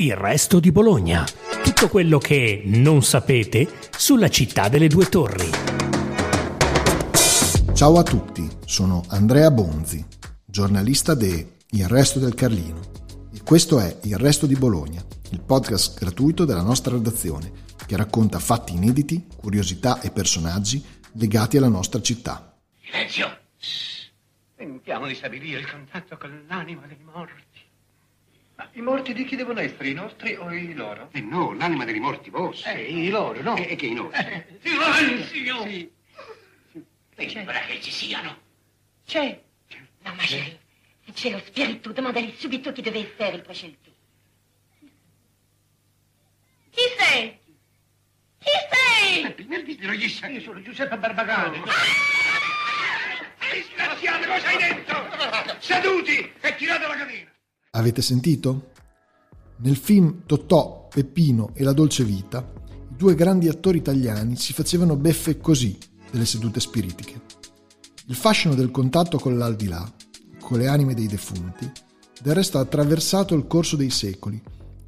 Il resto di Bologna. Tutto quello che non sapete sulla città delle due torri. Ciao a tutti, sono Andrea Bonzi, giornalista de Il resto del Carlino. E questo è Il resto di Bologna, il podcast gratuito della nostra redazione, che racconta fatti inediti, curiosità e personaggi legati alla nostra città. Silenzio! Tentiamo di stabilire il contatto con l'anima dei morti. Ma i morti di chi devono essere? I nostri o i loro? Eh no, l'anima dei morti vostri. Eh, i loro, no? E, e che i nostri? Eh, Silenzio! Sì. Sembra che ci siano. C'è. No, ma c'è. C'è lo spirito, domandali subito chi deve essere il prescelto. Chi sei? Chi sei? Nel video gli sa... Io sono Giuseppe Barbagano. Disgraziato, cosa hai detto? Seduti e tirate la catena. Avete sentito? Nel film Totò, Peppino e la dolce vita, i due grandi attori italiani si facevano beffe così delle sedute spiritiche. Il fascino del contatto con l'aldilà, con le anime dei defunti, del resto ha attraversato il corso dei secoli,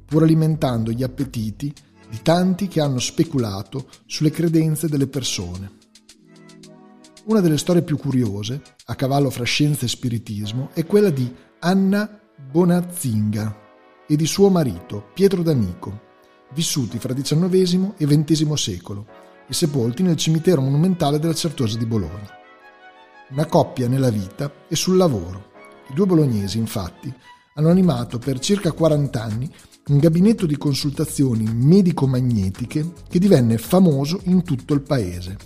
pur alimentando gli appetiti di tanti che hanno speculato sulle credenze delle persone. Una delle storie più curiose, a cavallo fra scienza e spiritismo, è quella di Anna Bonazzinga e di suo marito Pietro D'Amico, vissuti fra XIX e XX secolo e sepolti nel cimitero monumentale della Certosa di Bologna. Una coppia nella vita e sul lavoro. I due bolognesi, infatti, hanno animato per circa 40 anni un gabinetto di consultazioni medico-magnetiche che divenne famoso in tutto il paese.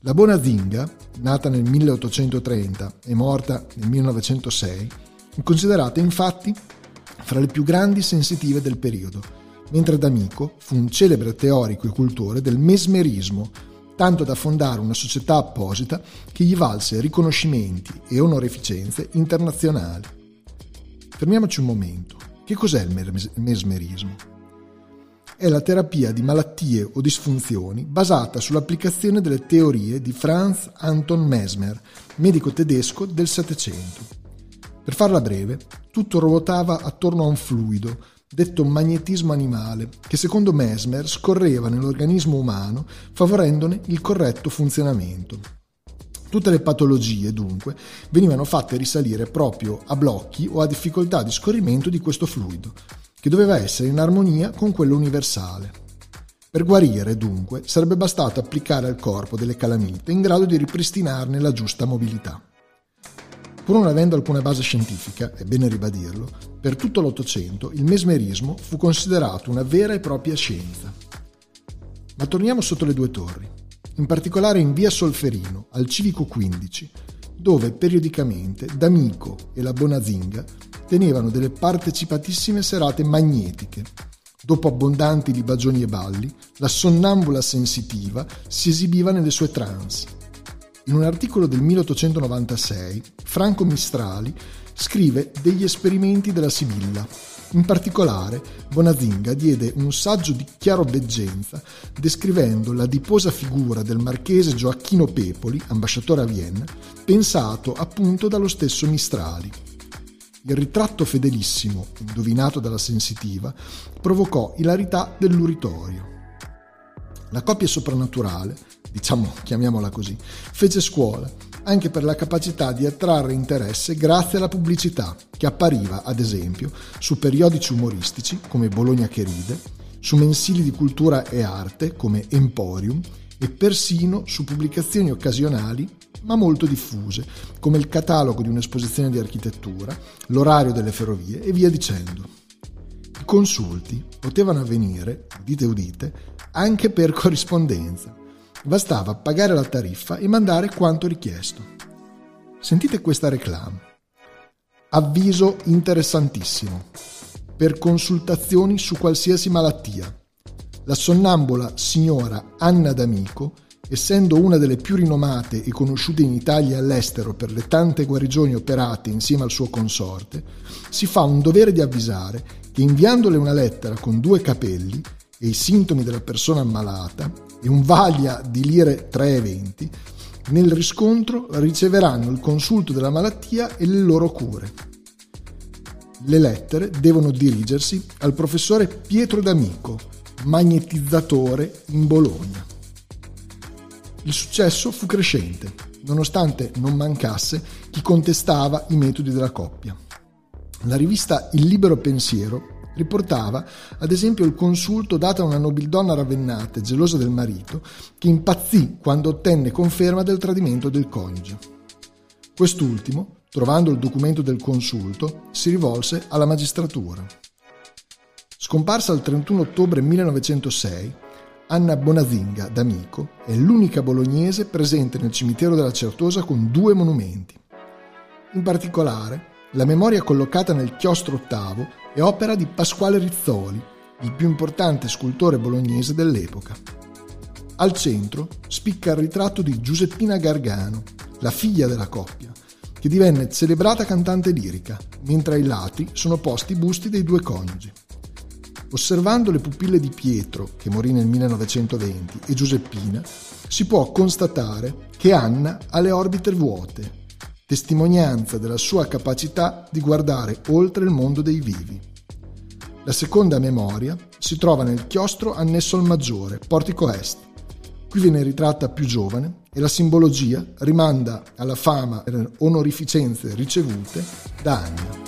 La Bonazinga, nata nel 1830 e morta nel 1906, considerata infatti fra le più grandi sensitive del periodo, mentre D'Amico fu un celebre teorico e cultore del mesmerismo, tanto da fondare una società apposita che gli valse riconoscimenti e onorificenze internazionali. Fermiamoci un momento. Che cos'è il mesmerismo? È la terapia di malattie o disfunzioni basata sull'applicazione delle teorie di Franz Anton Mesmer, medico tedesco del Settecento. Per farla breve, tutto ruotava attorno a un fluido, detto magnetismo animale, che secondo Mesmer scorreva nell'organismo umano favorendone il corretto funzionamento. Tutte le patologie, dunque, venivano fatte risalire proprio a blocchi o a difficoltà di scorrimento di questo fluido, che doveva essere in armonia con quello universale. Per guarire, dunque, sarebbe bastato applicare al corpo delle calamite in grado di ripristinarne la giusta mobilità. Pur non avendo alcuna base scientifica, è bene ribadirlo, per tutto l'Ottocento il mesmerismo fu considerato una vera e propria scienza. Ma torniamo sotto le due torri, in particolare in via Solferino, al Civico 15, dove periodicamente D'Amico e la Bonazinga tenevano delle partecipatissime serate magnetiche. Dopo abbondanti libagioni e balli, la sonnambula sensitiva si esibiva nelle sue trance in un articolo del 1896, Franco Mistrali scrive degli esperimenti della Sibilla. In particolare, Bonazinga diede un saggio di chiarobeggenza descrivendo l'adiposa figura del marchese Gioacchino Pepoli, ambasciatore a Vienna, pensato appunto dallo stesso Mistrali. Il ritratto fedelissimo, indovinato dalla sensitiva, provocò ilarità dell'uritorio. La coppia soprannaturale, diciamo chiamiamola così, fece scuola anche per la capacità di attrarre interesse grazie alla pubblicità che appariva, ad esempio, su periodici umoristici come Bologna che ride, su mensili di cultura e arte come Emporium e persino su pubblicazioni occasionali ma molto diffuse, come il catalogo di un'esposizione di architettura, l'orario delle ferrovie e via dicendo. I consulti potevano avvenire, udite udite, anche per corrispondenza. Bastava pagare la tariffa e mandare quanto richiesto. Sentite questa reclama. Avviso interessantissimo. Per consultazioni su qualsiasi malattia. La sonnambula signora Anna D'Amico, essendo una delle più rinomate e conosciute in Italia e all'estero per le tante guarigioni operate insieme al suo consorte, si fa un dovere di avvisare che inviandole una lettera con due capelli e i sintomi della persona ammalata e un vaglia di lire 3,20, nel riscontro riceveranno il consulto della malattia e le loro cure. le lettere devono dirigersi al professore Pietro D'Amico, magnetizzatore in Bologna. Il successo fu crescente, nonostante non mancasse chi contestava i metodi della coppia. La rivista Il Libero Pensiero riportava ad esempio il consulto dato a una nobildonna ravennata e gelosa del marito che impazzì quando ottenne conferma del tradimento del coniuge. Quest'ultimo, trovando il documento del consulto, si rivolse alla magistratura. Scomparsa il 31 ottobre 1906, Anna Bonazinga, d'Amico, è l'unica bolognese presente nel cimitero della Certosa con due monumenti. In particolare, la memoria collocata nel chiostro ottavo è opera di Pasquale Rizzoli, il più importante scultore bolognese dell'epoca. Al centro spicca il ritratto di Giuseppina Gargano, la figlia della coppia, che divenne celebrata cantante lirica, mentre ai lati sono posti i busti dei due coniugi. Osservando le pupille di Pietro, che morì nel 1920, e Giuseppina, si può constatare che Anna ha le orbite vuote testimonianza della sua capacità di guardare oltre il mondo dei vivi. La seconda memoria si trova nel chiostro annesso al maggiore, portico est. Qui viene ritratta più giovane e la simbologia rimanda alla fama e alle onorificenze ricevute da Anna.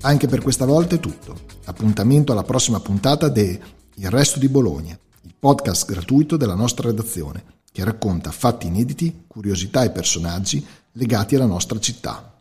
Anche per questa volta è tutto. Appuntamento alla prossima puntata de il resto di Bologna, il podcast gratuito della nostra redazione, che racconta fatti inediti, curiosità e personaggi legati alla nostra città.